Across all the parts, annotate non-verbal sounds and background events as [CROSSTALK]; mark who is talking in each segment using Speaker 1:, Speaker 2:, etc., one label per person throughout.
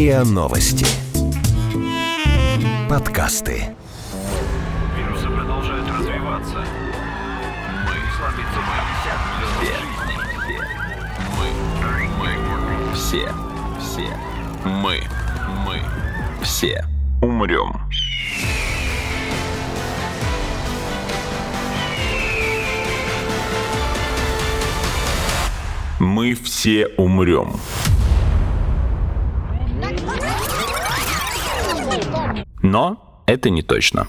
Speaker 1: РИА Новости. Подкасты.
Speaker 2: Вирусы продолжают развиваться. Мы слабится Мы, мы, все, все, мы, мы, все умрем. Мы все умрем. Но это не точно.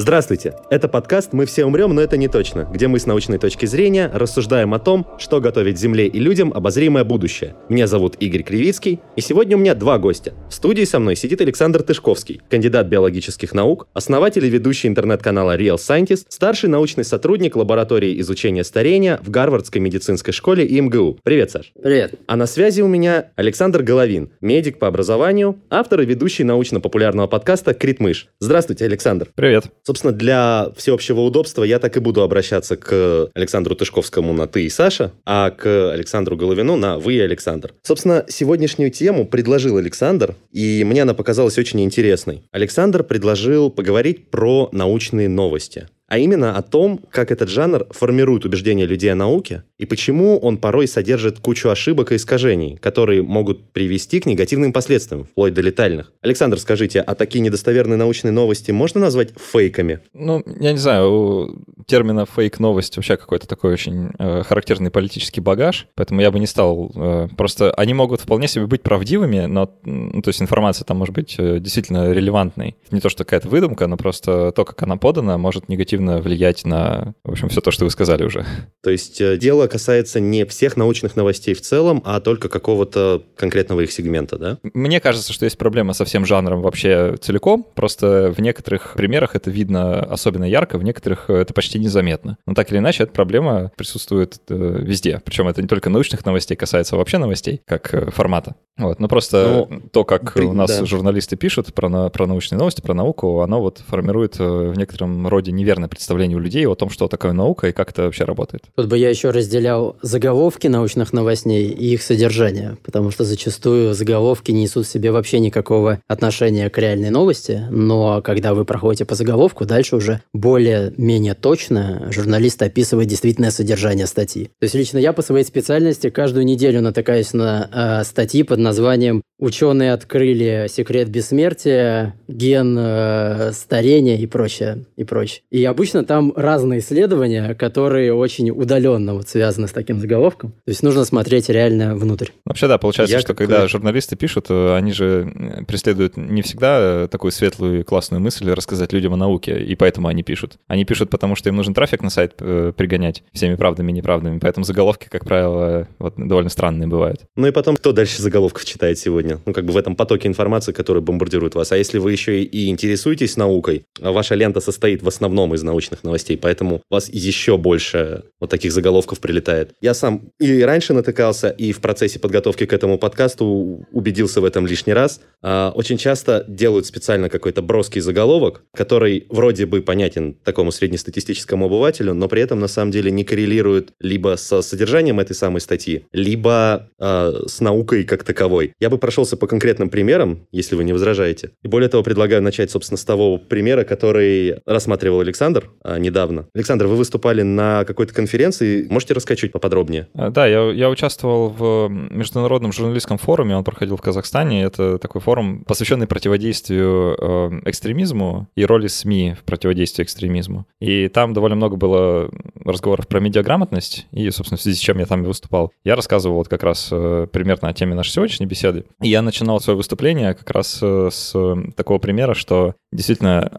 Speaker 3: Здравствуйте! Это подкаст «Мы все умрем, но это не точно», где мы с научной точки зрения рассуждаем о том, что готовит Земле и людям обозримое будущее. Меня зовут Игорь Кривицкий, и сегодня у меня два гостя. В студии со мной сидит Александр Тышковский, кандидат биологических наук, основатель и ведущий интернет-канала Real Scientist, старший научный сотрудник лаборатории изучения старения в Гарвардской медицинской школе и МГУ. Привет, Саш.
Speaker 4: Привет.
Speaker 3: А на связи у меня Александр Головин, медик по образованию, автор и ведущий научно-популярного подкаста «Критмыш». Здравствуйте, Александр.
Speaker 5: Привет.
Speaker 3: Собственно, для всеобщего удобства я так и буду обращаться к Александру Тышковскому на «ты» и Саша, а к Александру Головину на «вы» и Александр. Собственно, сегодняшнюю тему предложил Александр, и мне она показалась очень интересной. Александр предложил поговорить про научные новости а именно о том, как этот жанр формирует убеждения людей о науке и почему он порой содержит кучу ошибок и искажений, которые могут привести к негативным последствиям, вплоть до летальных. Александр, скажите, а такие недостоверные научные новости можно назвать фейками?
Speaker 5: Ну, я не знаю, у термина фейк-новость вообще какой-то такой очень э, характерный политический багаж, поэтому я бы не стал... Э, просто они могут вполне себе быть правдивыми, но, ну, то есть информация там может быть э, действительно релевантной. Не то, что какая-то выдумка, но просто то, как она подана, может негативно влиять на, в общем, все то, что вы сказали уже.
Speaker 3: То есть э, дело касается не всех научных новостей в целом, а только какого-то конкретного их сегмента, да?
Speaker 5: Мне кажется, что есть проблема со всем жанром вообще целиком, просто в некоторых примерах это видно особенно ярко, в некоторых это почти незаметно. Но так или иначе, эта проблема присутствует э, везде. Причем это не только научных новостей касается, а вообще новостей, как э, формата. Вот. Но просто Но, то, как при, у нас да. журналисты пишут про, на, про научные новости, про науку, оно вот формирует в некотором роде неверное представление у людей о том, что такое наука и как это вообще работает.
Speaker 4: Тут бы я еще разделял заголовки научных новостей и их содержание, потому что зачастую заголовки не несут в себе вообще никакого отношения к реальной новости, но когда вы проходите по заголовку, дальше уже более-менее точно журналист описывает действительное содержание статьи. То есть лично я по своей специальности каждую неделю натыкаюсь на э, статьи под названием «Ученые открыли секрет бессмертия», «Ген э, старения» и прочее, и прочее. И обычно обычно там разные исследования, которые очень удаленно вот связаны с таким заголовком. То есть нужно смотреть реально внутрь.
Speaker 5: Вообще, да, получается, Я что как... когда журналисты пишут, э, они же э, преследуют не всегда э, такую светлую и классную мысль рассказать людям о науке, и поэтому они пишут. Они пишут, потому что им нужен трафик на сайт пригонять всеми правдами и неправдами, поэтому заголовки, как правило, вот, довольно странные бывают.
Speaker 3: Ну и потом, кто дальше заголовков читает сегодня? Ну, как бы в этом потоке информации, который бомбардирует вас. А если вы еще и интересуетесь наукой, ваша лента состоит в основном из научных новостей, поэтому у вас еще больше вот таких заголовков прилетает. Я сам и раньше натыкался, и в процессе подготовки к этому подкасту убедился в этом лишний раз. А, очень часто делают специально какой-то броский заголовок, который вроде бы понятен такому среднестатистическому обывателю, но при этом на самом деле не коррелирует либо со содержанием этой самой статьи, либо э, с наукой как таковой. Я бы прошелся по конкретным примерам, если вы не возражаете. И более того, предлагаю начать, собственно, с того примера, который рассматривал Александр а, недавно. Александр, вы выступали на какой-то конференции. Можете рассказать чуть поподробнее?
Speaker 5: А, да, я, я участвовал в международном журналистском форуме, он проходил в Казахстане. Это такой форум, посвященный противодействию э, экстремизму и роли СМИ в противодействии экстремизму. И там довольно много было разговоров про медиаграмотность, и, собственно, в связи с чем я там и выступал. Я рассказывал вот как раз э, примерно о теме нашей сегодняшней беседы. И я начинал свое выступление как раз э, с такого примера, что действительно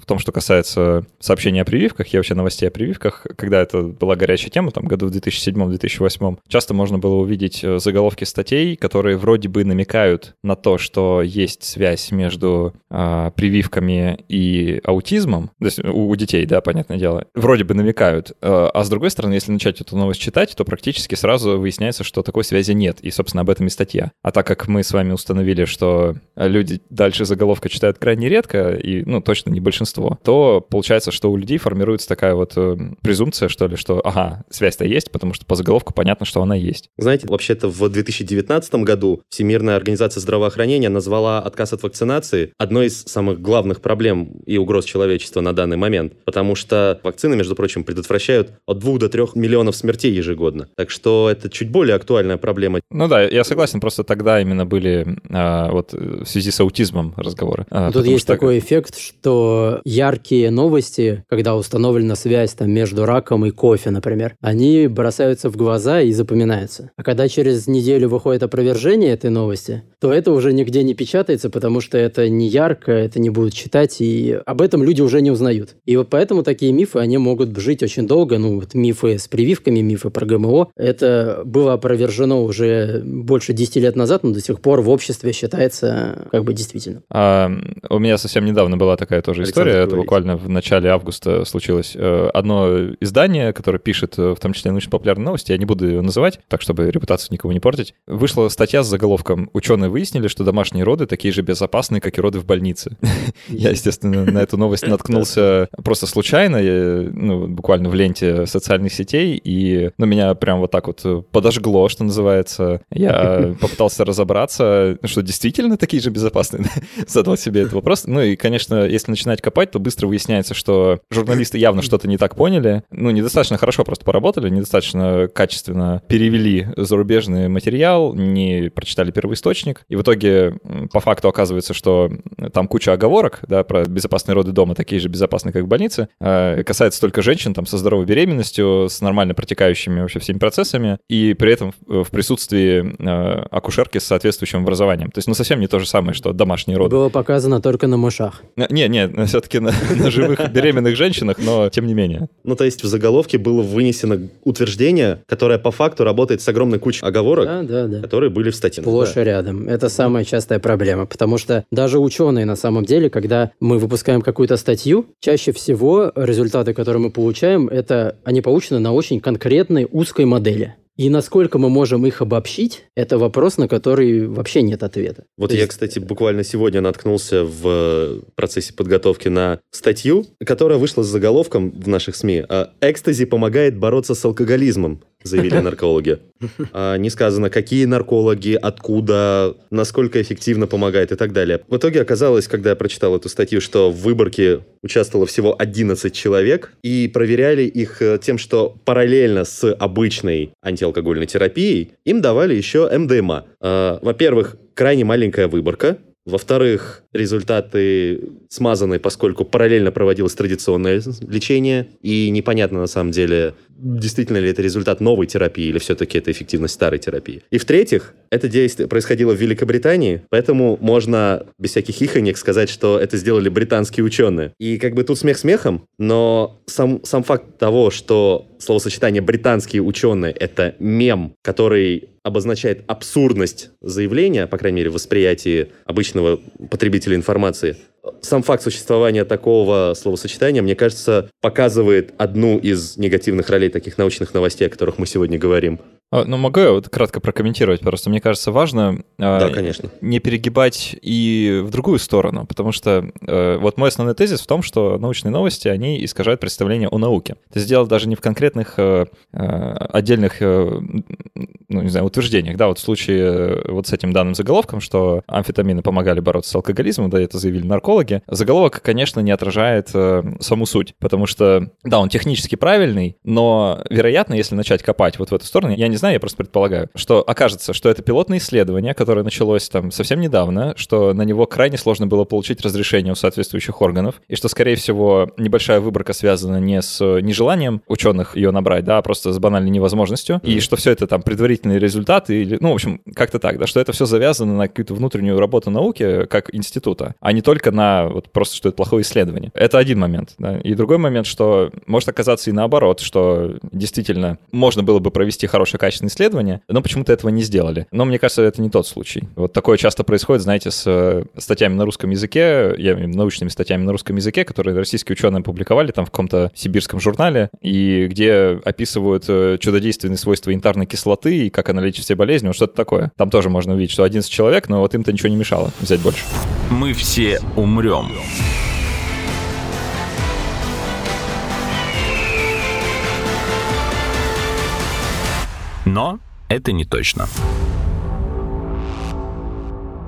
Speaker 5: в том, что касается сообщения о прививках, я вообще новостей о прививках, когда это была горячая тема, там, году в 2007-2008, часто можно было увидеть э, заголовки статей, которые вроде бы намекают на то, что есть связь между э, прививками и аутизмом, то есть у, у детей, да, понятное дело, вроде бы намекают, э, а с другой стороны, если начать эту новость читать, то практически сразу выясняется, что такой связи нет, и, собственно, об этом и статья. А так как мы с вами установили, что люди дальше заголовка читают крайне редко, и, ну, точно не большинство, то получается, что у людей формируется такая вот э, презумпция, что ли, что, ага, связь наконец-то есть, потому что по заголовку понятно, что она есть.
Speaker 3: Знаете, вообще-то в 2019 году Всемирная организация здравоохранения назвала отказ от вакцинации одной из самых главных проблем и угроз человечества на данный момент, потому что вакцины, между прочим, предотвращают от 2 до 3 миллионов смертей ежегодно. Так что это чуть более актуальная проблема.
Speaker 5: Ну да, я согласен, просто тогда именно были а, вот в связи с аутизмом разговоры.
Speaker 4: А, Тут есть что... такой эффект, что яркие новости, когда установлена связь там между раком и кофе, например, они бросаются в глаза и запоминаются. А когда через неделю выходит опровержение этой новости, то это уже нигде не печатается, потому что это не ярко, это не будут читать, и об этом люди уже не узнают. И вот поэтому такие мифы, они могут жить очень долго. Ну, вот мифы с прививками, мифы про ГМО. Это было опровержено уже больше 10 лет назад, но до сих пор в обществе считается как бы действительно.
Speaker 5: А, у меня совсем недавно была такая тоже Александр, история. Это буквально в начале августа случилось. Э, одно издание, которое пишет э, в том числе научно-популярные новости, я не буду ее называть, так чтобы репутацию никому не портить, вышла статья с заголовком «Ученые выяснили, что домашние роды такие же безопасные, как и роды в больнице». [LAUGHS] Я, естественно, на эту новость наткнулся просто случайно, ну, буквально в ленте социальных сетей, и ну, меня прям вот так вот подожгло, что называется. Я [LAUGHS] попытался разобраться, что действительно такие же безопасные. [LAUGHS] Задал себе этот вопрос. Ну и, конечно, если начинать копать, то быстро выясняется, что журналисты явно [LAUGHS] что-то не так поняли. Ну, недостаточно хорошо просто поработали, недостаточно качественно перевели зарубежный материал, не прочитали первоисточник. И в итоге по факту оказывается, что там куча оговорок, да, про безопасные роды дома, такие же безопасные, как в больнице. А, касается только женщин там со здоровой беременностью, с нормально протекающими вообще всеми процессами, и при этом в присутствии а, акушерки с соответствующим образованием. То есть, ну, совсем не то же самое, что домашние роды.
Speaker 4: Было показано только на мышах.
Speaker 5: Не, не, все-таки на, [LAUGHS] на живых беременных женщинах, но тем не менее.
Speaker 3: Ну, то есть в заголовке было вынесено утверждение, которое по факту работает с огромной кучей оговорок, да, да, да. которые были в статье.
Speaker 4: Сплошь да. рядом. Это самая частая проблема, потому что даже ученые на самом деле, когда мы выпускаем какую-то статью, чаще всего результаты, которые мы получаем, это они получены на очень конкретной узкой модели. И насколько мы можем их обобщить, это вопрос, на который вообще нет ответа.
Speaker 3: Вот То я, есть... кстати, буквально сегодня наткнулся в процессе подготовки на статью, которая вышла с заголовком в наших СМИ «Экстази помогает бороться с алкоголизмом» заявили наркологи. А не сказано, какие наркологи, откуда, насколько эффективно помогает и так далее. В итоге оказалось, когда я прочитал эту статью, что в выборке участвовало всего 11 человек, и проверяли их э, тем, что параллельно с обычной антиалкогольной терапией им давали еще МДМА. А, во-первых, крайне маленькая выборка, во-вторых, результаты смазаны, поскольку параллельно проводилось традиционное лечение, и непонятно на самом деле, действительно ли это результат новой терапии или все-таки это эффективность старой терапии. И в-третьих, это действие происходило в Великобритании, поэтому можно без всяких хихонек сказать, что это сделали британские ученые. И как бы тут смех смехом, но сам, сам факт того, что словосочетание «британские ученые» — это мем, который обозначает абсурдность заявления, по крайней мере, в обычного потребителя информации, сам факт существования такого словосочетания, мне кажется, показывает одну из негативных ролей таких научных новостей, о которых мы сегодня говорим.
Speaker 5: А, ну, могу я вот кратко прокомментировать, просто мне кажется важно
Speaker 3: а, да, конечно.
Speaker 5: не перегибать и в другую сторону, потому что э, вот мой основной тезис в том, что научные новости, они искажают представление о науке. Это сделал даже не в конкретных э, э, отдельных, ну, не знаю, утверждениях, да, вот в случае вот с этим данным заголовком, что амфетамины помогали бороться с алкоголизмом, да, это заявили наркологи, заголовок, конечно, не отражает саму суть, потому что, да, он технически правильный, но, вероятно, если начать копать вот в эту сторону, я не не знаю, я просто предполагаю, что окажется, что это пилотное исследование, которое началось там совсем недавно, что на него крайне сложно было получить разрешение у соответствующих органов, и что, скорее всего, небольшая выборка связана не с нежеланием ученых ее набрать, да, а просто с банальной невозможностью, mm-hmm. и что все это там предварительные результаты, или, ну, в общем, как-то так, да, что это все завязано на какую-то внутреннюю работу науки как института, а не только на вот просто, что это плохое исследование. Это один момент, да. И другой момент, что может оказаться и наоборот, что действительно можно было бы провести хорошее качественные исследования, но почему-то этого не сделали. Но мне кажется, это не тот случай. Вот такое часто происходит, знаете, с э, статьями на русском языке, я научными статьями на русском языке, которые российские ученые публиковали там в каком-то сибирском журнале, и где описывают э, чудодейственные свойства янтарной кислоты и как она лечит все болезни, вот что-то такое. Там тоже можно увидеть, что 11 человек, но вот им-то ничего не мешало взять больше.
Speaker 2: Мы все умрем. Но это не точно.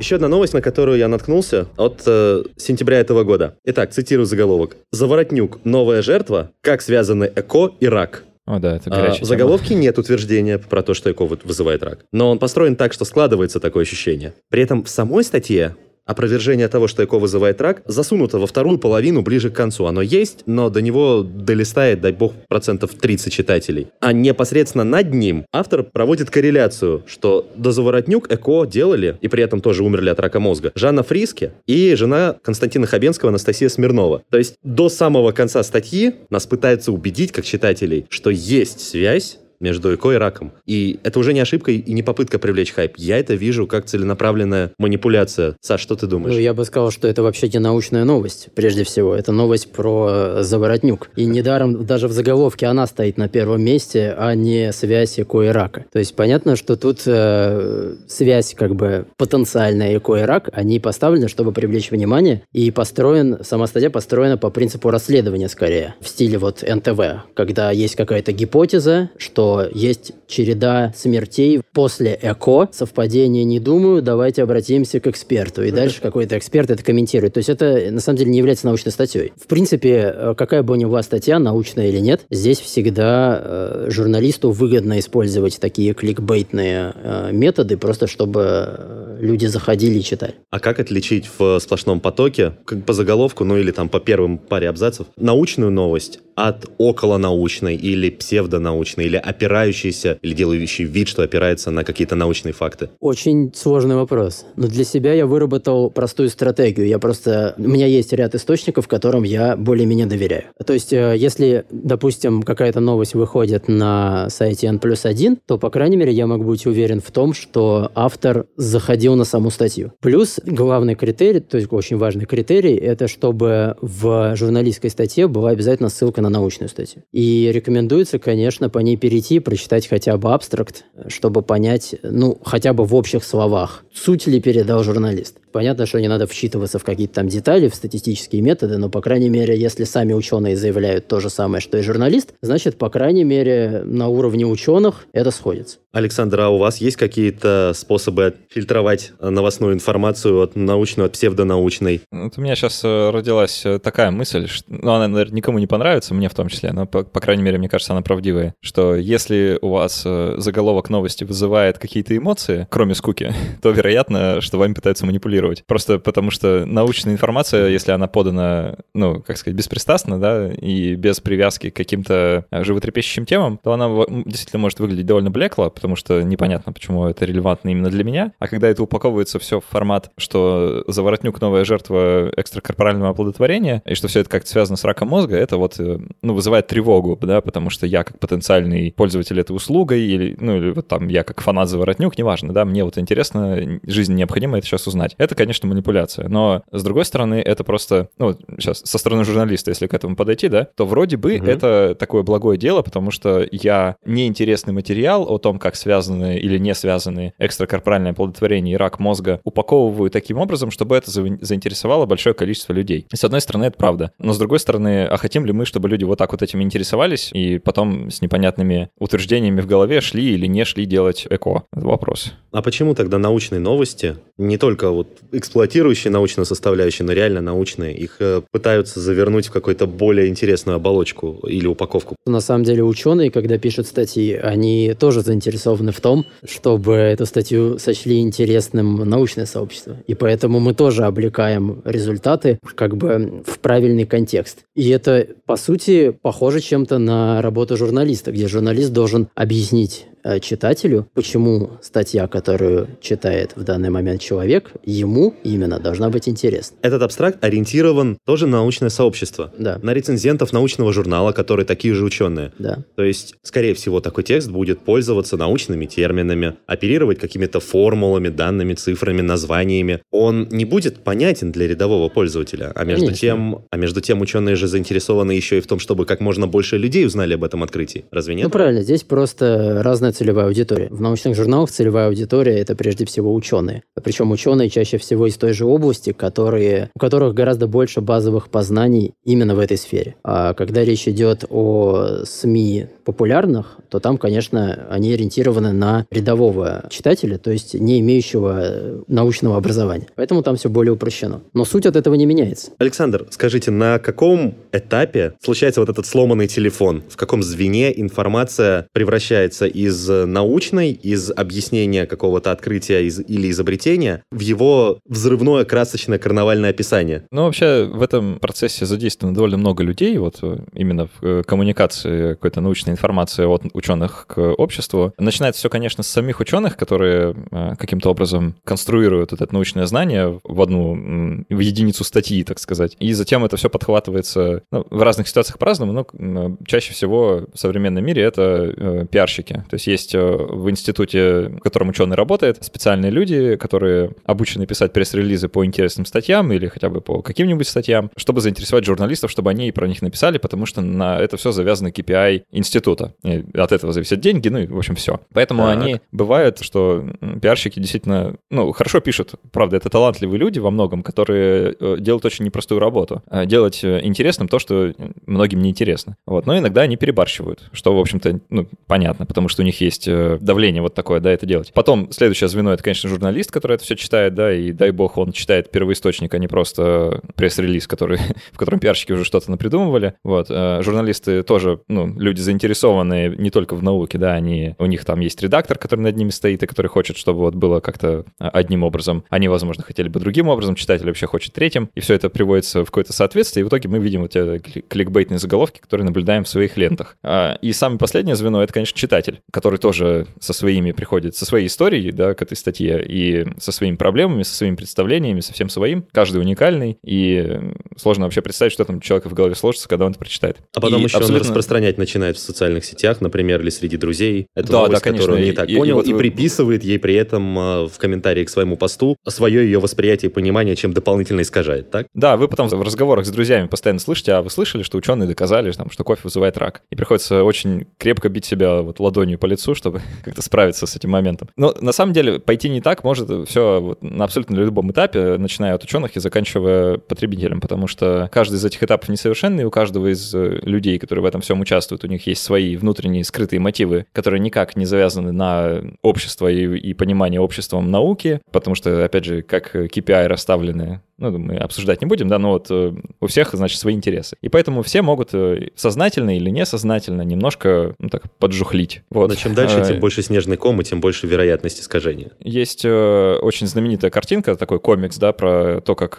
Speaker 3: Еще одна новость, на которую я наткнулся от э, сентября этого года. Итак, цитирую заголовок. «Заворотнюк. Новая жертва. Как связаны ЭКО и рак».
Speaker 5: О, да, это
Speaker 3: А, в
Speaker 5: тема.
Speaker 3: заголовке нет утверждения про то, что ЭКО вы- вызывает рак. Но он построен так, что складывается такое ощущение. При этом в самой статье опровержение того, что ЭКО вызывает рак, засунуто во вторую половину ближе к концу. Оно есть, но до него долистает, дай бог, процентов 30 читателей. А непосредственно над ним автор проводит корреляцию, что дозаворотнюк ЭКО делали, и при этом тоже умерли от рака мозга, Жанна Фриске и жена Константина Хабенского Анастасия Смирнова. То есть до самого конца статьи нас пытаются убедить, как читателей, что есть связь между ЭКО и раком. И это уже не ошибка и не попытка привлечь хайп. Я это вижу как целенаправленная манипуляция. Саш, что ты думаешь?
Speaker 4: Ну, я бы сказал, что это вообще не научная новость, прежде всего. Это новость про э, заворотнюк. И недаром даже в заголовке она стоит на первом месте, а не связь ЭКО и рака. То есть понятно, что тут э, связь как бы потенциальная ЭКО и рак, они поставлены, чтобы привлечь внимание, и построен, сама статья построена по принципу расследования скорее, в стиле вот НТВ, когда есть какая-то гипотеза, что есть череда смертей после ЭКО, совпадение не думаю, давайте обратимся к эксперту. И дальше какой-то эксперт это комментирует. То есть это на самом деле не является научной статьей. В принципе, э, какая бы него была статья, научная или нет, здесь всегда э, журналисту выгодно использовать такие кликбейтные э, методы, просто чтобы э, люди заходили и читали.
Speaker 3: А как отличить в сплошном потоке, как по заголовку, ну или там по первым паре абзацев, научную новость от околонаучной или псевдонаучной, или опирающейся, или делающей вид, что опирается на какие-то научные факты?
Speaker 4: Очень сложный вопрос. Но для себя я выработал простую стратегию. Я просто... У меня есть ряд источников, которым я более-менее доверяю. То есть, э, если, допустим, какая-то новость выходит на сайте N плюс 1, то, по крайней мере, я могу быть уверен в том, что автор заходил на саму статью. Плюс главный критерий, то есть очень важный критерий, это чтобы в журналистской статье была обязательно ссылка на научную статью. И рекомендуется, конечно, по ней перейти, прочитать хотя бы абстракт, чтобы понять, ну, хотя бы в общих словах, суть ли передал журналист. Понятно, что не надо вчитываться в какие-то там детали, в статистические методы, но, по крайней мере, если сами ученые заявляют то же самое, что и журналист, значит, по крайней мере, на уровне ученых это сходится.
Speaker 3: Александр, а у вас есть какие-то способы фильтровать новостную информацию от научной, от псевдонаучной?
Speaker 5: Вот у меня сейчас родилась э, такая мысль, что, ну, она, наверное, никому не понравится, мне в том числе, но, по, по крайней мере, мне кажется, она правдивая, что если у вас э, заголовок новости вызывает какие-то эмоции, кроме скуки, [LAUGHS] то, вероятно, что вами пытаются манипулировать. Просто потому что научная информация, если она подана, ну, как сказать, беспристрастно, да, и без привязки к каким-то э, животрепещущим темам, то она действительно может выглядеть довольно блекло, потому что непонятно, почему это релевантно именно для меня. А когда это упаковывается все в формат, что заворотнюк новая жертва экстракорпорального оплодотворения, и что все это как-то связано с раком мозга, это вот, э, ну, вызывает тревогу, да, потому что я как потенциальный пользователь этой услугой, или, ну, или вот там я как фанат заворотнюк, неважно, да, мне вот интересно, жизнь необходимо это сейчас узнать. Конечно, манипуляция, но, с другой стороны, это просто, ну, сейчас, со стороны журналиста, если к этому подойти, да, то вроде бы
Speaker 3: Мгм.
Speaker 5: это такое благое дело, потому что я неинтересный материал о том, как связаны или не связаны экстракорпоральное оплодотворение и рак мозга, упаковываю таким образом, чтобы это за- заинтересовало большое количество людей. И с одной стороны, это правда. Но с другой стороны, а хотим ли мы, чтобы люди вот так вот этим интересовались и потом с непонятными утверждениями в голове шли или не шли делать ЭКО? Это вопрос.
Speaker 3: А почему тогда научные новости, не только вот эксплуатирующие научную составляющую, но реально научные, их э, пытаются завернуть в какую-то более интересную оболочку или упаковку?
Speaker 4: На самом деле ученые, когда пишут статьи, они тоже заинтересованы в том, чтобы эту статью сочли интересным научное сообщество. И поэтому мы тоже облекаем результаты как бы в правильный контекст. И это, по сути, похоже чем-то на работу журналиста, где журналист должен объяснить читателю, почему статья, которую читает в данный момент человек, ему именно должна быть интересна.
Speaker 3: Этот абстракт ориентирован тоже на научное сообщество.
Speaker 4: Да,
Speaker 3: На рецензентов научного журнала, которые такие же ученые.
Speaker 4: да.
Speaker 3: То есть, скорее всего, такой текст будет пользоваться научными терминами, оперировать какими-то формулами, данными, цифрами, названиями. Он не будет понятен для рядового пользователя. А между,
Speaker 4: Конечно.
Speaker 3: тем, а между тем ученые же заинтересованы еще и в том, чтобы как можно больше людей узнали об этом открытии. Разве нет?
Speaker 4: Ну, правильно, здесь просто разная целевая аудитория. В научных журналах целевая аудитория – это прежде всего ученые. Причем ученые чаще всего из той же области, которые, у которых гораздо больше базовых познаний именно в этой сфере. А когда речь идет о СМИ популярных, то там, конечно, они ориентированы на рядового читателя, то есть не имеющего научного образования. Поэтому там все более упрощено. Но суть от этого не меняется.
Speaker 3: Александр, скажите, на каком этапе случается вот этот сломанный телефон? В каком звене информация превращается из научной, из объяснения какого-то открытия из, или изобретения в его взрывное красочное карнавальное описание?
Speaker 5: Ну, вообще в этом процессе задействовано довольно много людей, вот э, именно в э, коммуникации какой-то научной информации от ученых к обществу. Начинается все, конечно, с самих ученых, которые э, каким-то образом конструируют это научное знание в одну, в единицу статьи, так сказать. И затем это все подхватывается ну, в разных ситуациях по-разному, но чаще всего в современном мире это э, пиарщики. То есть есть э, в институте, в котором ученый работает, специальные люди, которые обучены писать пресс-релизы по интересным статьям или хотя бы по каким-нибудь статьям, чтобы заинтересовать журналистов, чтобы они про них написали, потому что на это все завязано KPI института. И от этого зависят деньги, ну и, в общем, все. Поэтому так. они бывают, что пиарщики действительно, ну, хорошо пишут. Правда, это талантливые люди во многом, которые э, делают очень непростую работу. А делать э, интересным то, что многим не интересно. Вот. Но иногда они перебарщивают, что, в общем-то, ну, понятно, потому что у них есть э, давление вот такое, да, это делать. Потом следующее звено — это, конечно, журналист, который это все читает, да, и дай бог он читает первоисточник, а не просто пресс-релиз, который, [LAUGHS] в котором пиарщики уже что-то напридумывали. Вот. Журналисты тоже, ну, люди заинтересованные не только в науке, да, они, у них там есть редактор, который над ними стоит, и который хочет, чтобы вот было как-то одним образом. Они, возможно, хотели бы другим образом, читатель вообще хочет третьим, и все это приводится в какое-то соответствие, и в итоге мы видим вот эти кликбейтные заголовки, которые наблюдаем в своих лентах. А, и самое последнее звено — это, конечно, читатель, который тоже со своими приходит, со своей историей, да, к этой статье, и со своими проблемами, со своими представлениями, со всем своим. Каждый уникальный, и сложно вообще представить, что там человека в голове сложится, когда он это прочитает.
Speaker 3: А потом
Speaker 5: и
Speaker 3: еще абсолютно... он распространять начинает в социальных сетях, например, или среди друзей. Эту
Speaker 5: да,
Speaker 3: новость,
Speaker 5: да, конечно.
Speaker 3: которую он не так
Speaker 5: и,
Speaker 3: понял,
Speaker 5: и, вот
Speaker 3: и
Speaker 5: вы...
Speaker 3: приписывает ей при этом э, в комментарии к своему посту свое ее восприятие и понимание, чем дополнительно искажает, так?
Speaker 5: Да, вы потом в разговорах с друзьями постоянно слышите, а вы слышали, что ученые доказали, там, что кофе вызывает рак. И приходится очень крепко бить себя вот ладонью по лицу, чтобы [LAUGHS] как-то справиться с этим моментом. Но на самом деле пойти не так может все вот, на абсолютно любом этапе, начиная от ученых и заканчивая потребителем, потому что каждый из этих этапов несовершенный, у каждого из э, людей, которые в этом всем участвуют, у них есть свои внутренние скрытые мотивы, которые никак не завязаны на общество и, и понимание обществом науки, потому что, опять же, как KPI расставлены ну, мы обсуждать не будем, да, но вот э, у всех, значит, свои интересы. И поэтому все могут э, сознательно или несознательно немножко, ну, так, поджухлить.
Speaker 3: Вот. Но чем дальше, тем больше снежный ком, и тем больше вероятность искажения.
Speaker 5: Есть э, очень знаменитая картинка, такой комикс, да, про то, как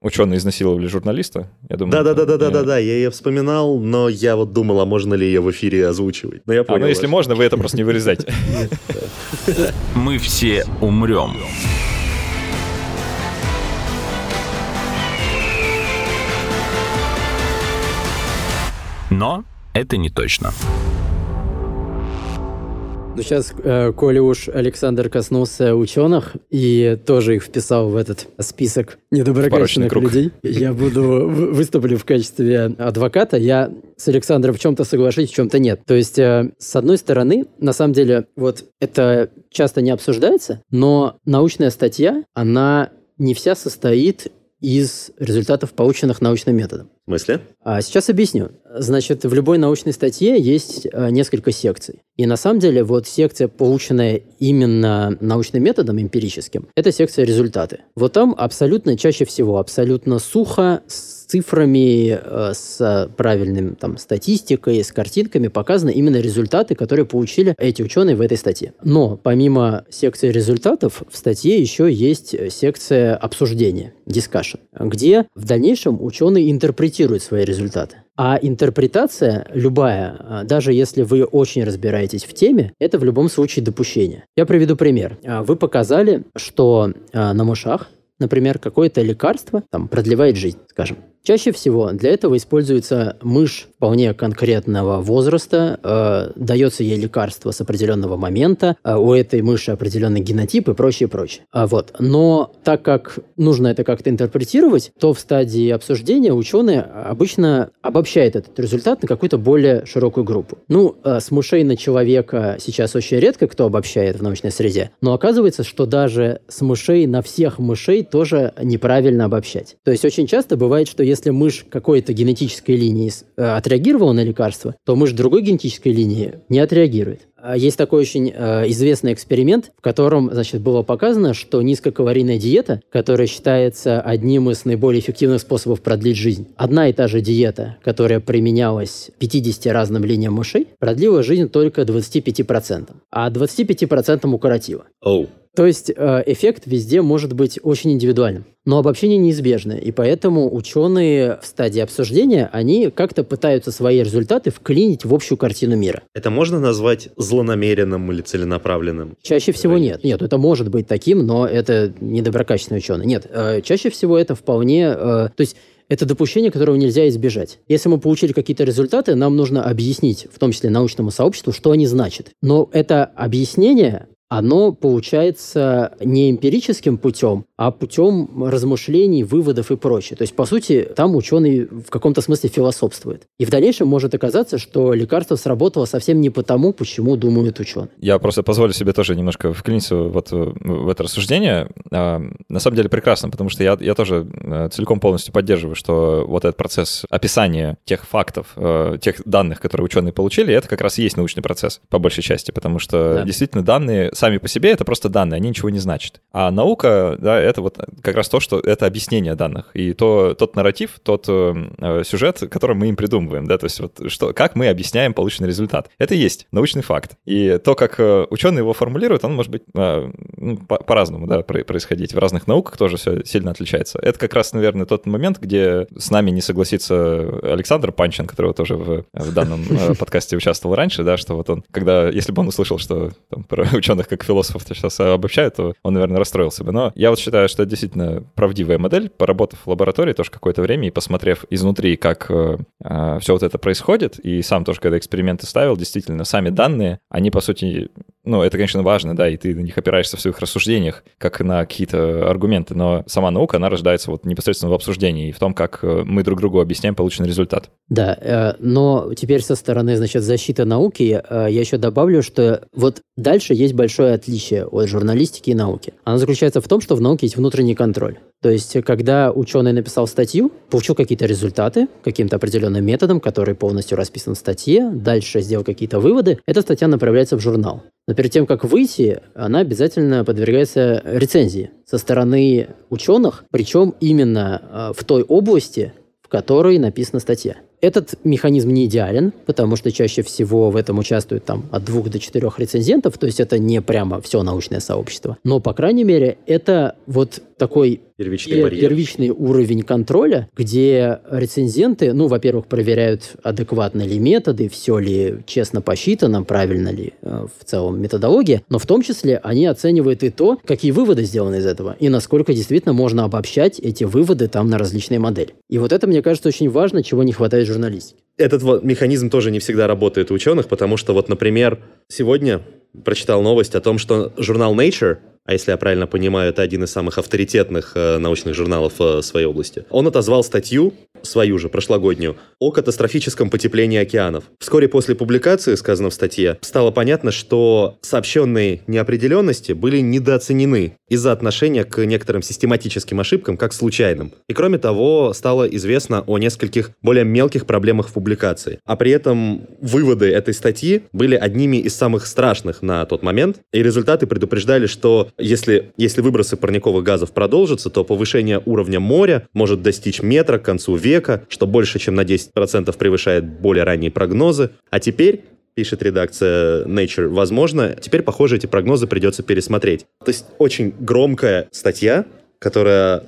Speaker 5: ученые изнасиловали журналиста.
Speaker 3: Я думаю, Да-да-да-да-да-да, я ее вспоминал, но я вот думал, а можно ли ее в эфире озвучивать. Но я понял.
Speaker 5: А, ну, если можно, вы это просто не вырезайте. [LAUGHS]
Speaker 2: Мы все умрем. Но это не точно.
Speaker 4: Ну, сейчас, э, коли уж Александр коснулся ученых и тоже их вписал в этот список недоброкачественных людей, я буду выступлю в качестве адвоката. Я с Александром в чем-то соглашусь, в чем-то нет. То есть, э, с одной стороны, на самом деле, вот это часто не обсуждается, но научная статья, она не вся состоит из результатов, полученных научным методом.
Speaker 3: В смысле?
Speaker 4: А сейчас объясню. Значит, в любой научной статье есть а, несколько секций. И на самом деле вот секция, полученная именно научным методом, эмпирическим, это секция результаты. Вот там абсолютно, чаще всего, абсолютно сухо, с цифрами, э, с правильным там статистикой, с картинками показаны именно результаты, которые получили эти ученые в этой статье. Но помимо секции результатов, в статье еще есть секция обсуждения, discussion, где в дальнейшем ученые интерпретируют свои результаты. А интерпретация любая, а, даже если вы очень разбираетесь в теме, это в любом случае допущение. Я приведу пример. А, вы показали, что а, на мышах, например, какое-то лекарство там, продлевает жизнь, скажем. Чаще всего для этого используется мышь вполне конкретного возраста, э, дается ей лекарство с определенного момента, э, у этой мыши определенный генотип и прочее, прочее. А вот. Но так как нужно это как-то интерпретировать, то в стадии обсуждения ученые обычно обобщают этот результат на какую-то более широкую группу. Ну, э, с мышей на человека сейчас очень редко кто обобщает в научной среде, но оказывается, что даже с мышей на всех мышей тоже неправильно обобщать. То есть очень часто бывает, что если мышь какой-то генетической линии э, отреагировала на лекарство, то мышь другой генетической линии не отреагирует. А есть такой очень э, известный эксперимент, в котором, значит, было показано, что низкокалорийная диета, которая считается одним из наиболее эффективных способов продлить жизнь, одна и та же диета, которая применялась 50 разным линиям мышей, продлила жизнь только 25%, а 25% укоротила.
Speaker 3: Оу.
Speaker 4: То есть э, эффект везде может быть очень индивидуальным. Но обобщение неизбежно, и поэтому ученые в стадии обсуждения, они как-то пытаются свои результаты вклинить в общую картину мира.
Speaker 3: Это можно назвать злонамеренным или целенаправленным?
Speaker 4: Чаще всего нет. Нет, это может быть таким, но это недоброкачественный ученый. Нет, э, чаще всего это вполне... Э, то есть это допущение, которого нельзя избежать. Если мы получили какие-то результаты, нам нужно объяснить, в том числе научному сообществу, что они значат. Но это объяснение оно получается не эмпирическим путем, а путем размышлений, выводов и прочее. То есть, по сути, там ученый в каком-то смысле философствует. И в дальнейшем может оказаться, что лекарство сработало совсем не потому, почему думают ученые.
Speaker 5: Я просто позволю себе тоже немножко вклиниться вот в это рассуждение. А, на самом деле прекрасно, потому что я, я тоже э, целиком полностью поддерживаю, что вот этот процесс описания тех фактов, э, тех данных, которые ученые получили, это как раз и есть научный процесс, по большей части, потому что да. действительно данные сами по себе это просто данные, они ничего не значат. А наука, да, это вот как раз то, что это объяснение данных. И то, тот нарратив, тот э, сюжет, который мы им придумываем, да, то есть вот что, как мы объясняем полученный результат. Это и есть научный факт. И то, как э, ученые его формулируют, он может быть э, ну, по- по-разному, да, происходить. В разных науках тоже все сильно отличается. Это как раз, наверное, тот момент, где с нами не согласится Александр Панчин, который тоже в, в данном э, [LAUGHS] подкасте участвовал раньше, да, что вот он, когда, если бы он услышал, что там, про ученых как философов сейчас обобщают, то он, наверное, расстроился бы. Но я вот считаю, что это действительно правдивая модель. Поработав в лаборатории тоже какое-то время и посмотрев изнутри, как э, э все вот это происходит, и сам тоже, когда эксперименты ставил, действительно, сами данные, они, по сути, ну, это, конечно, важно, да, и ты на них опираешься в своих рассуждениях, как на какие-то аргументы, но сама наука, она рождается вот непосредственно в обсуждении и в том, как э, мы друг другу объясняем полученный результат.
Speaker 4: Да, э, но теперь со стороны, значит, защиты науки я еще добавлю, что вот дальше есть большое отличие от журналистики и науки. Оно заключается в том, что в науке есть внутренний контроль. То есть, когда ученый написал статью, получил какие-то результаты каким-то определенным методом, который полностью расписан в статье, дальше сделал какие-то выводы, эта статья направляется в журнал. Но перед тем, как выйти, она обязательно подвергается рецензии со стороны ученых, причем именно э, в той области, в которой написана статья. Этот механизм не идеален, потому что чаще всего в этом участвуют там от двух до четырех рецензентов, то есть это не прямо все научное сообщество. Но, по крайней мере, это вот такой
Speaker 3: первичный, барьер.
Speaker 4: первичный уровень контроля, где рецензенты, ну, во-первых, проверяют, адекватны ли методы, все ли честно посчитано, правильно ли э, в целом методология, но в том числе они оценивают и то, какие выводы сделаны из этого, и насколько действительно можно обобщать эти выводы там на различные модели. И вот это, мне кажется, очень важно, чего не хватает журналистики.
Speaker 3: Этот вот механизм тоже не всегда работает у ученых, потому что вот, например, сегодня прочитал новость о том, что журнал Nature а если я правильно понимаю, это один из самых авторитетных э, научных журналов э, своей области. Он отозвал статью, свою же, прошлогоднюю, о катастрофическом потеплении океанов. Вскоре после публикации, сказано в статье, стало понятно, что сообщенные неопределенности были недооценены из-за отношения к некоторым систематическим ошибкам как случайным. И кроме того, стало известно о нескольких более мелких проблемах в публикации. А при этом выводы этой статьи были одними из самых страшных на тот момент, и результаты предупреждали, что если, если выбросы парниковых газов продолжатся, то повышение уровня моря может достичь метра к концу века, что больше, чем на 10% превышает более ранние прогнозы. А теперь пишет редакция Nature, возможно, теперь, похоже, эти прогнозы придется пересмотреть. То есть очень громкая статья, которая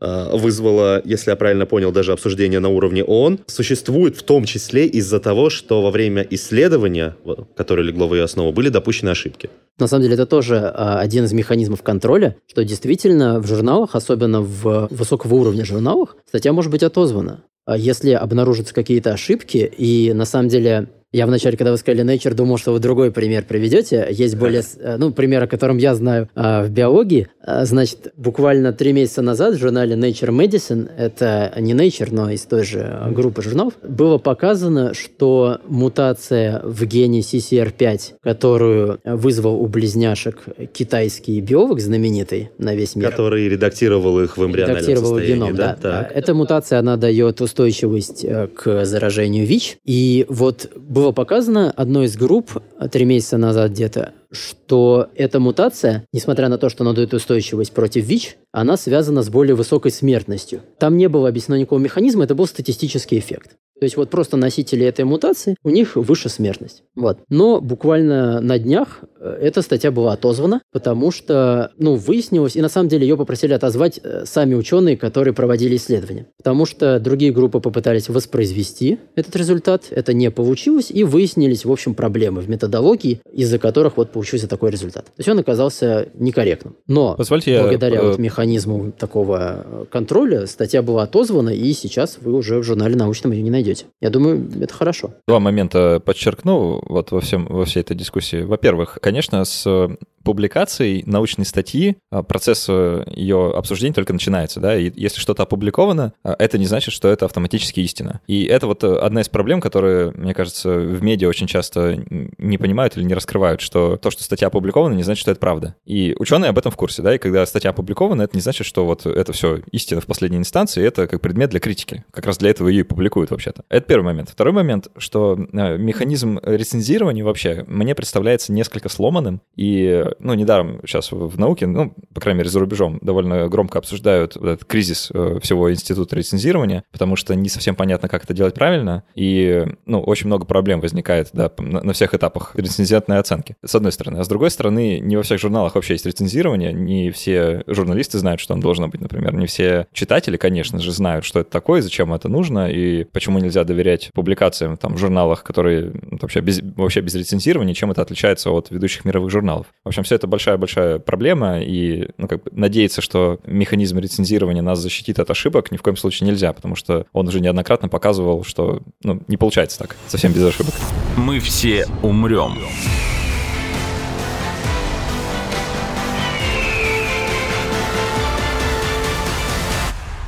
Speaker 3: э, вызвала, если я правильно понял, даже обсуждение на уровне ООН, существует в том числе из-за того, что во время исследования, которое легло в ее основу, были допущены ошибки.
Speaker 4: На самом деле это тоже а, один из механизмов контроля, что действительно в журналах, особенно в высокого уровня журналах, статья может быть отозвана. А если обнаружатся какие-то ошибки, и на самом деле я вначале, когда вы сказали Nature, думал, что вы другой пример приведете. Есть более, э, ну, пример, о котором я знаю а, в биологии. А, значит, буквально три месяца назад в журнале Nature Medicine, это не Nature, но из той же группы журналов, было показано, что мутация в гене CCR5, которую вызвал у близняшек китайский биолог знаменитый на весь мир.
Speaker 3: Который редактировал их в эмбриональном
Speaker 4: редактировал
Speaker 3: состоянии.
Speaker 4: геном, да.
Speaker 3: Так.
Speaker 4: Эта мутация, она дает устойчивость э, к заражению ВИЧ. И вот было показано одной из групп а, три месяца назад где-то, что эта мутация, несмотря на то, что она дает устойчивость против ВИЧ, она связана с более высокой смертностью. Там не было объяснено никакого механизма, это был статистический эффект. То есть вот просто носители этой мутации, у них выше смертность. Вот. Но буквально на днях э, эта статья была отозвана, потому что, ну, выяснилось, и на самом деле ее попросили отозвать э, сами ученые, которые проводили исследования. Потому что другие группы попытались воспроизвести этот результат, это не получилось, и выяснились, в общем, проблемы в методологии, из-за которых вот получился такой результат. То есть он оказался некорректным. Но
Speaker 5: Позвольте я,
Speaker 4: благодаря
Speaker 5: э,
Speaker 4: вот механизму такого э, контроля статья была отозвана, и сейчас вы уже в журнале научном ее не найдете. Я думаю, это хорошо.
Speaker 5: Два момента подчеркну вот во, всем, во всей этой дискуссии. Во-первых, конечно, с публикацией научной статьи а, процесс э, ее обсуждения только начинается, да, и если что-то опубликовано, а, это не значит, что это автоматически истина. И это вот э, одна из проблем, которые, мне кажется, в медиа очень часто не понимают или не раскрывают, что то, что статья опубликована, не значит, что это правда. И ученые об этом в курсе, да, и когда статья опубликована, это не значит, что вот это все истина в последней инстанции, это как предмет для критики. Как раз для этого ее и публикуют вообще-то. Это первый момент. Второй момент, что э, механизм рецензирования вообще мне представляется несколько сломанным, и ну, недаром сейчас в науке, ну, по крайней мере, за рубежом довольно громко обсуждают вот этот кризис э, всего института рецензирования, потому что не совсем понятно, как это делать правильно, и, ну, очень много проблем возникает, да, на, всех этапах рецензентной оценки, с одной стороны. А с другой стороны, не во всех журналах вообще есть рецензирование, не все журналисты знают, что оно должно быть, например, не все читатели, конечно же, знают, что это такое, зачем это нужно, и почему нельзя доверять публикациям там в журналах, которые ну, вообще без, вообще без рецензирования, чем это отличается от ведущих мировых журналов. В общем, все это большая-большая проблема, и ну, как бы надеяться, что механизм рецензирования нас защитит от ошибок, ни в коем случае нельзя, потому что он уже неоднократно показывал, что ну, не получается так, совсем без ошибок.
Speaker 2: Мы все умрем.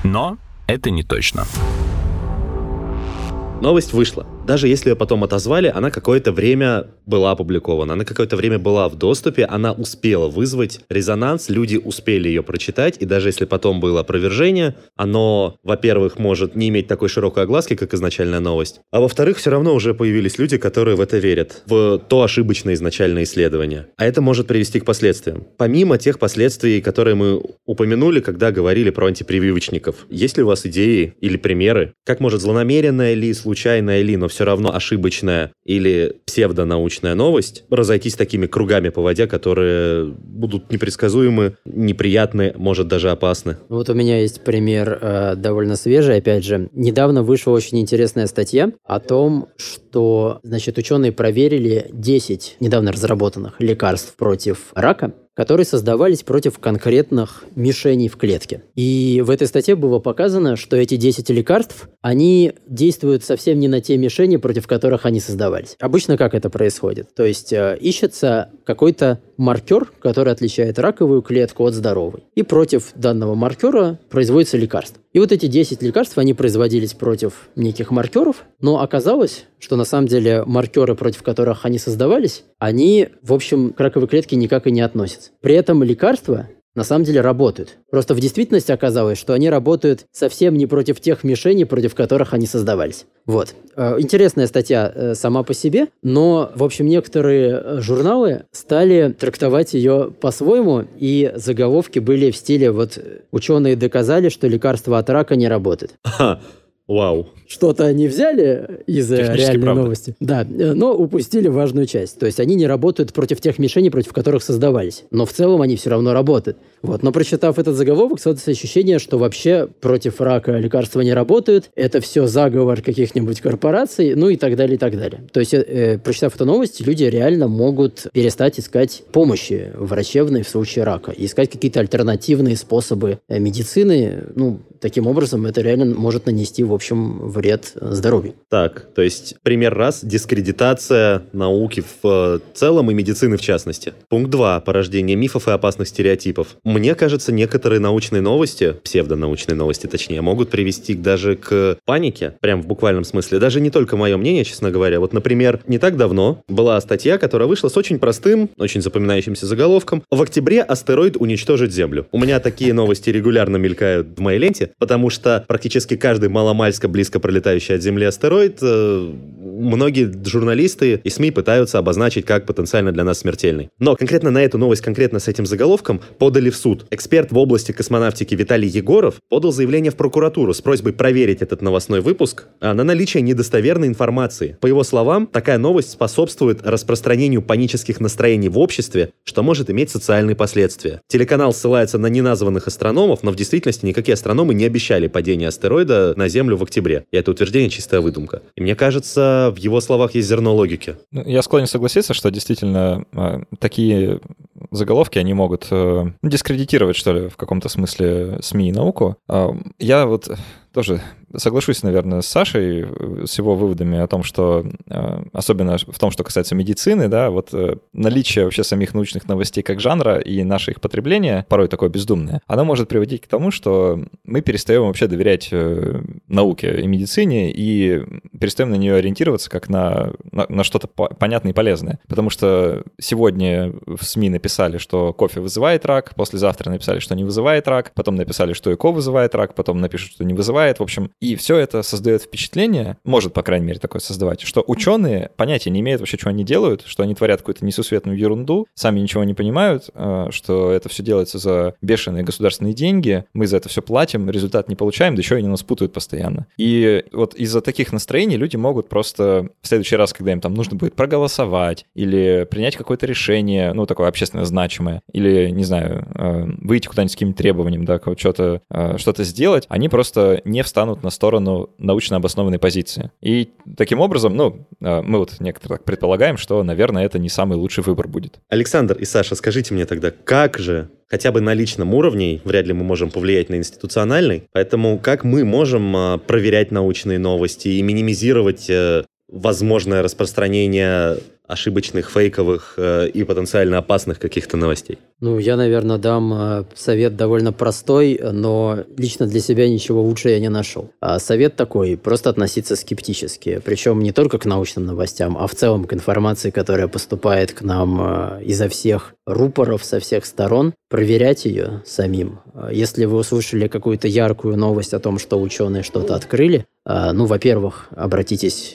Speaker 2: Но это не точно.
Speaker 3: Новость вышла. Даже если ее потом отозвали, она какое-то время была опубликована, она какое-то время была в доступе, она успела вызвать резонанс, люди успели ее прочитать, и даже если потом было опровержение, оно, во-первых, может не иметь такой широкой огласки, как изначальная новость, а во-вторых, все равно уже появились люди, которые в это верят, в то ошибочное изначальное исследование. А это может привести к последствиям. Помимо тех последствий, которые мы упомянули, когда говорили про антипрививочников, есть ли у вас идеи или примеры, как может злонамеренная ли, случайная ли, но все равно ошибочная или псевдонаучная новость разойтись такими кругами по воде, которые будут непредсказуемы, неприятны, может даже опасны.
Speaker 4: Вот у меня есть пример э, довольно свежий, опять же. Недавно вышла очень интересная статья о том, что, значит, ученые проверили 10 недавно разработанных лекарств против рака, которые создавались против конкретных мишеней в клетке. И в этой статье было показано, что эти 10 лекарств, они действуют совсем не на те мишени, против которых они создавались. Обычно как это происходит? То есть э, ищется какой-то маркер, который отличает раковую клетку от здоровой. И против данного маркера производится лекарство. И вот эти 10 лекарств, они производились против неких маркеров, но оказалось, что на самом деле маркеры, против которых они создавались, они, в общем, к раковой клетке никак и не относятся. При этом лекарства на самом деле работают. Просто в действительности оказалось, что они работают совсем не против тех мишеней, против которых они создавались. Вот. Э, интересная статья э, сама по себе, но, в общем, некоторые э, журналы стали трактовать ее по-своему, и заголовки были в стиле вот «ученые доказали, что лекарство от рака не работает».
Speaker 3: Вау.
Speaker 4: Что-то они взяли из э, реальной правда. новости. Да, э, но упустили важную часть. То есть они не работают против тех мишеней, против которых создавались. Но в целом они все равно работают. Вот. Но прочитав этот заголовок, создается ощущение, что вообще против рака лекарства не работают. Это все заговор каких-нибудь корпораций, ну и так далее, и так далее. То есть, э, прочитав эту новость, люди реально могут перестать искать помощи врачебной в случае рака. И искать какие-то альтернативные способы э, медицины. Ну, таким образом, это реально может нанести, в общем, вред здоровью.
Speaker 3: Так, то есть пример раз – дискредитация науки в целом и медицины в частности. Пункт два – порождение мифов и опасных стереотипов. Мне кажется, некоторые научные новости, псевдонаучные новости точнее, могут привести даже к панике, прям в буквальном смысле. Даже не только мое мнение, честно говоря. Вот, например, не так давно была статья, которая вышла с очень простым, очень запоминающимся заголовком «В октябре астероид уничтожит Землю». У меня такие новости регулярно мелькают в моей ленте, потому что практически каждый маломальско близко пролетающий от Земли астероид э, многие журналисты и СМИ пытаются обозначить как потенциально для нас смертельный. Но конкретно на эту новость, конкретно с этим заголовком, подали в суд. Эксперт в области космонавтики Виталий Егоров подал заявление в прокуратуру с просьбой проверить этот новостной выпуск а, на наличие недостоверной информации. По его словам, такая новость способствует распространению панических настроений в обществе, что может иметь социальные последствия. Телеканал ссылается на неназванных астрономов, но в действительности никакие астрономы не обещали падение астероида на Землю в октябре. И это утверждение чистая выдумка. И мне кажется, в его словах есть зерно логики.
Speaker 5: Ну, я склонен согласиться, что действительно а, такие заголовки, они могут э, дискредитировать, что ли, в каком-то смысле СМИ и науку. А, я вот тоже соглашусь, наверное, с Сашей, э, с его выводами о том, что, э, особенно в том, что касается медицины, да, вот э, наличие вообще самих научных новостей как жанра и наше их потребление, порой такое бездумное, оно может приводить к тому, что мы перестаем вообще доверять науке и медицине и перестаем на нее ориентироваться как на, на, на что-то понятное и полезное. Потому что сегодня в СМИ написали, что кофе вызывает рак, послезавтра написали, что не вызывает рак, потом написали, что ЭКО вызывает рак, потом напишут, что не вызывает. В общем, и все это создает впечатление, может, по крайней мере, такое создавать, что ученые понятия не имеют вообще, что они делают, что они творят какую-то несусветную ерунду, сами ничего не понимают, э, что это все делается за бешеные государственные деньги, мы за это все платим, результат не получаем, да еще они нас путают постоянно. И вот из-за таких настроений люди могут просто в следующий раз, когда им там нужно будет проголосовать или принять какое-то решение, ну, такое общественно значимое, или, не знаю, э, выйти куда-нибудь с каким-то требованием, да, э, что-то сделать, они просто не встанут на на сторону научно обоснованной позиции. И таким образом, ну, э, мы вот некоторые так предполагаем, что, наверное, это не самый лучший выбор будет.
Speaker 3: Александр и Саша, скажите мне тогда, как же хотя бы на личном уровне, вряд ли мы можем повлиять на институциональный, поэтому как мы можем э, проверять научные новости и минимизировать э, возможное распространение ошибочных, фейковых э, и потенциально опасных каких-то новостей?
Speaker 4: Ну, я, наверное, дам э, совет довольно простой, но лично для себя ничего лучше я не нашел. А совет такой, просто относиться скептически. Причем не только к научным новостям, а в целом к информации, которая поступает к нам э, изо всех рупоров со всех сторон, проверять ее самим. Если вы услышали какую-то яркую новость о том, что ученые что-то открыли, ну, во-первых, обратитесь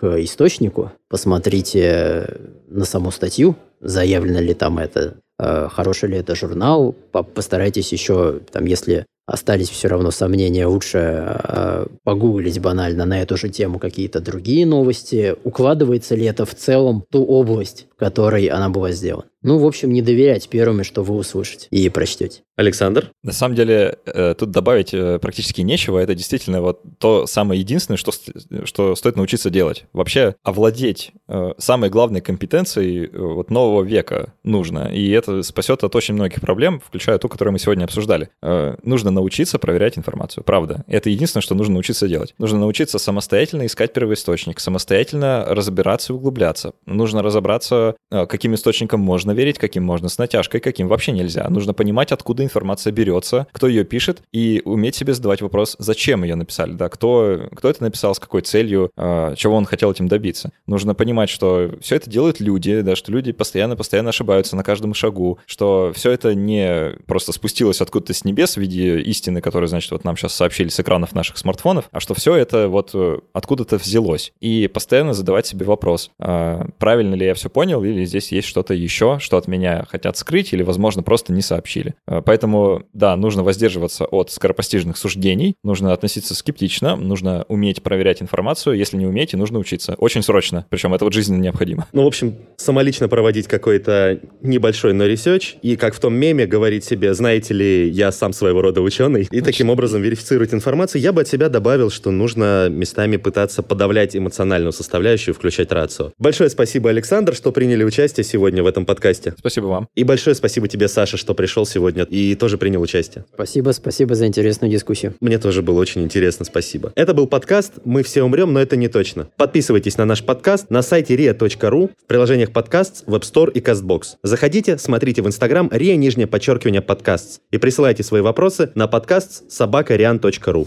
Speaker 4: к источнику, посмотрите на саму статью, заявлено ли там это, э, хороший ли это журнал, постарайтесь еще, там, если остались все равно сомнения, лучше э, погуглить банально на эту же тему какие-то другие новости, укладывается ли это в целом ту область, в которой она была сделана. Ну, в общем, не доверять первыми, что вы услышите и прочтете.
Speaker 3: Александр?
Speaker 5: На самом деле, э, тут добавить э, практически нечего. Это действительно вот то самое единственное, что, что стоит научиться делать. Вообще, овладеть э, самой главной компетенцией вот нового века нужно. И это спасет от очень многих проблем, включая ту, которую мы сегодня обсуждали. Нужно научиться проверять информацию. Правда. Это единственное, что нужно научиться делать. Нужно научиться самостоятельно искать первоисточник, самостоятельно разбираться и углубляться. Нужно разобраться, каким источником можно верить, каким можно с натяжкой, каким вообще нельзя. Нужно понимать, откуда информация берется, кто ее пишет, и уметь себе задавать вопрос, зачем ее написали, да, кто, кто это написал, с какой целью, э, чего он хотел этим добиться. Нужно понимать, что все это делают люди, да, что люди постоянно-постоянно ошибаются на каждом шагу, что все это не просто спустилось откуда-то с небес в виде истины, которую, значит, вот нам сейчас сообщили с экранов наших смартфонов, а что все это вот э, откуда-то взялось. И постоянно задавать себе вопрос, э, правильно ли я все понял, или здесь есть что-то еще, что от меня хотят скрыть или, возможно, просто не сообщили. Э, поэтому, да, нужно воздерживаться от скоропостижных суждений, нужно относиться скептично, нужно уметь проверять информацию. Если не умеете, нужно учиться. Очень срочно. Причем это вот жизненно необходимо.
Speaker 3: Ну, в общем, самолично проводить какой-то небольшой, но research, и как в том меме говорить себе, знаете ли, я сам своего рода ученый, и таким образом верифицировать информацию. Я бы от себя добавил, что нужно местами пытаться подавлять эмоциональную составляющую, включать рацио. Большое спасибо, Александр, что приняли участие сегодня в этом подкасте.
Speaker 5: Спасибо вам.
Speaker 3: И большое спасибо тебе, Саша, что пришел сегодня и тоже принял участие.
Speaker 4: Спасибо, спасибо за интересную дискуссию.
Speaker 3: Мне тоже было очень интересно, спасибо. Это был подкаст «Мы все умрем, но это не точно». Подписывайтесь на наш подкаст на сайте ria.ru, в приложениях подкаст, Web Store и CastBox. Заходите, смотрите в Инстаграм ria, нижнее подчеркивание подкаст и присылайте свои вопросы на подкаст собакариан.ру.